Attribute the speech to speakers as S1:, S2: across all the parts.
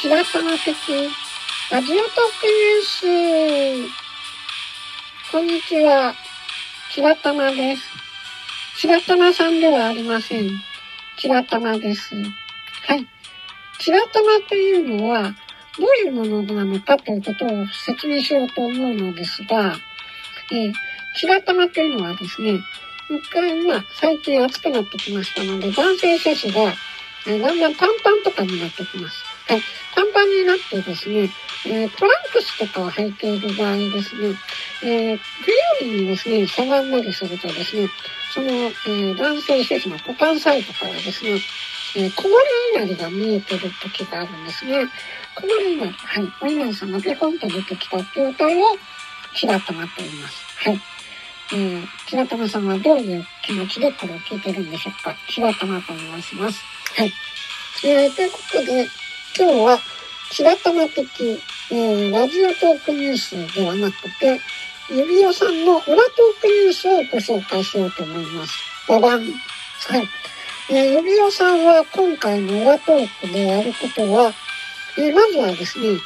S1: 白玉的ラジオトークニュース。こんにちは。白玉です。白玉さんではありません。白玉です。はい。白玉というのは、どういうものなのかということを説明しようと思うのですが、えー、白玉というのはですね、一回、まあ、最近暑くなってきましたので、男性摂取が、えー、だんだんパンパンとかになってきます。はい。パンパンになってですね、えー、トランクスとかを履いている場合ですね、えー、冬にですね、しゃがんだりするとですね、その、えー、男性施設の股間サイドからですね、えー、小丸稲荷が見えてる時があるんですね。小丸稲荷、はい。お稲荷さんがペコンと出てきた状態を白玉と言います。はい。えー、白玉さんはどういう気持ちでこれを聞いてるんでしょうか白玉と申します。はい。えー、ということで、今日は白玉的、えー、ラジオトークニュースではなくて、指輪さんの裏トークニュースをご紹介しようと思います。ババン。はい。えー、指輪さんは今回の裏トークでやることは、えー、まずはですね、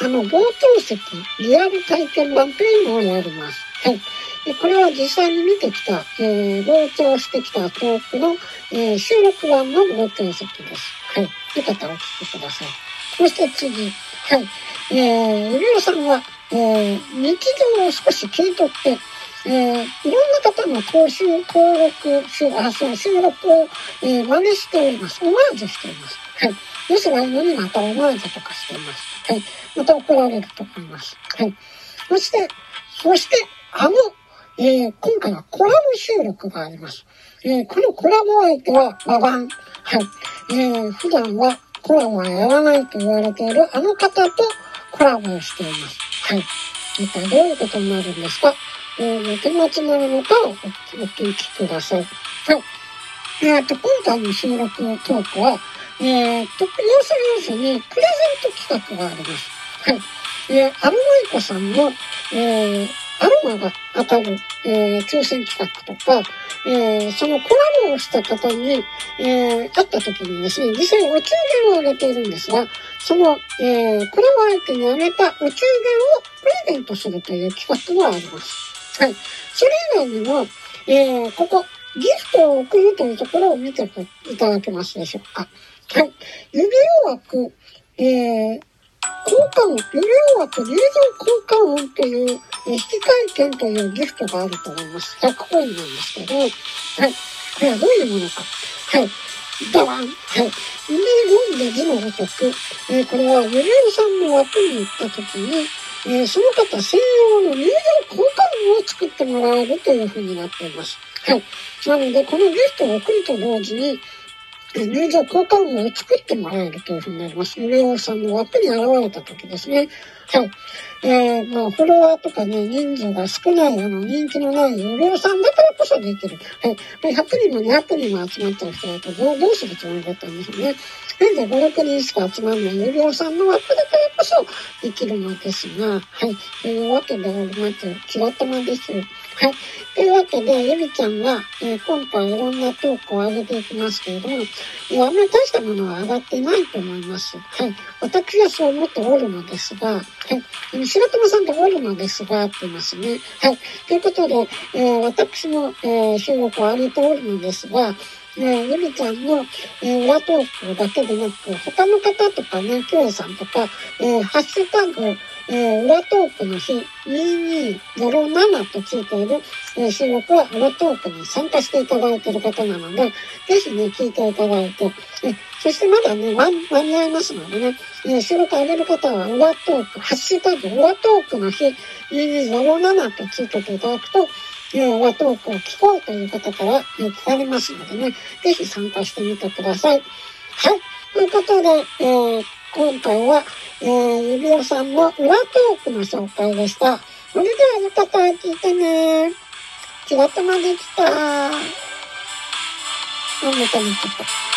S1: あの、傍聴席、リアル体験版というのをやります。はい。でこれは実際に見てきた、えー、傍聴してきたトークの、えー、収録版の傍聴席です。はい。よかったらお聞きください。そして次。はい。えー、ゆりおさんは、えー、日常を少し切り取って、えー、いろんな方の講習、登録、あ、そう、収録を、えー、真似しております。オマージュしています。はい。ですが、のにまたオマージュとかしています。はい。また怒られると思います。はい。そして、そして、あの、えー、今回はコラボ収録があります。えー、このコラボ相手は、ババン。はい。えー、普段はコラボはやらないと言われているあの方とコラボをしています。はい。一体どういうことになるんですか？えー、手持ちなるのかをお聞きください。はい。えっ、と、今回の収録のトークは、えー、と、要するに、プレゼント企画があります。はい。えー、アルマイコさんの、えー、アロマが当たる、えー、抽選企画とか、えー、そのコラボをした方に、えー、会った時にですね、実際お中元をあげているんですが、その、えー、コラボ相手にあげたお中元をプレゼントするという企画があります。はい。それ以外にも、えー、ここ、ギフトを送るというところを見ていただけますでしょうか。はい。指輪枠、えー、交換音、指輪枠冷蔵交換音という引換券というギフトがあると思います。100コインなんですけど、はい。これはどういうものか。はい。ダワン。はい。海飲んで字のごとく、えー、これはゆりおさんの枠に行った時に、えー、その方専用の入場交換音を作ってもらえるというふうになっています。はい。なので、このギフトを送ると同時に、入場交換音を作ってもらえるというふうになります。ゆりおさんの枠に現れた時ですね。はい。えー、まあ、フォロワーとかね、人数が少ない、あの、人気のない有料さんだからこそできる。はい。100人も200人も集まってる人だとどう、どうするつもりだったんでしょうね。現在5、6人しか集まらない有料さんの枠だからこそできるのですが、はい。というわけであります。キラ玉です。はい。というわけで、ゆみちゃんは、えー、今回いろんなトークを上げていきますけれども、え、あんまり大したものは上がっていないと思います。はい。私はそう思っておるのですが、はい。白玉さんとおるのですが、って言いますね。はい。ということで、えー、私も、えー、収録を上げておるのですが、え、ゆみちゃんの、えー、裏トークだけでなく、他の方とかね、キョエさんとか、えー、ハッシュタグ、えー、裏トークの日2207とついている、えー、収録は裏トークに参加していただいている方なので、ぜひね、聞いていただいて、えそしてまだね、間に合いますのでね、えー、収録上げる方は裏トーク、ハッシュタグ裏トークの日2207とついてていただくと、えー、裏トークを聞こうという方から、えー、聞かれますのでね、ぜひ参加してみてください。はい。ということで、えー、今回は、えー、指輪さんの裏トークの紹介でした。それではよかったら聞いてね。仕事まで来た。あ、また見ちゃった。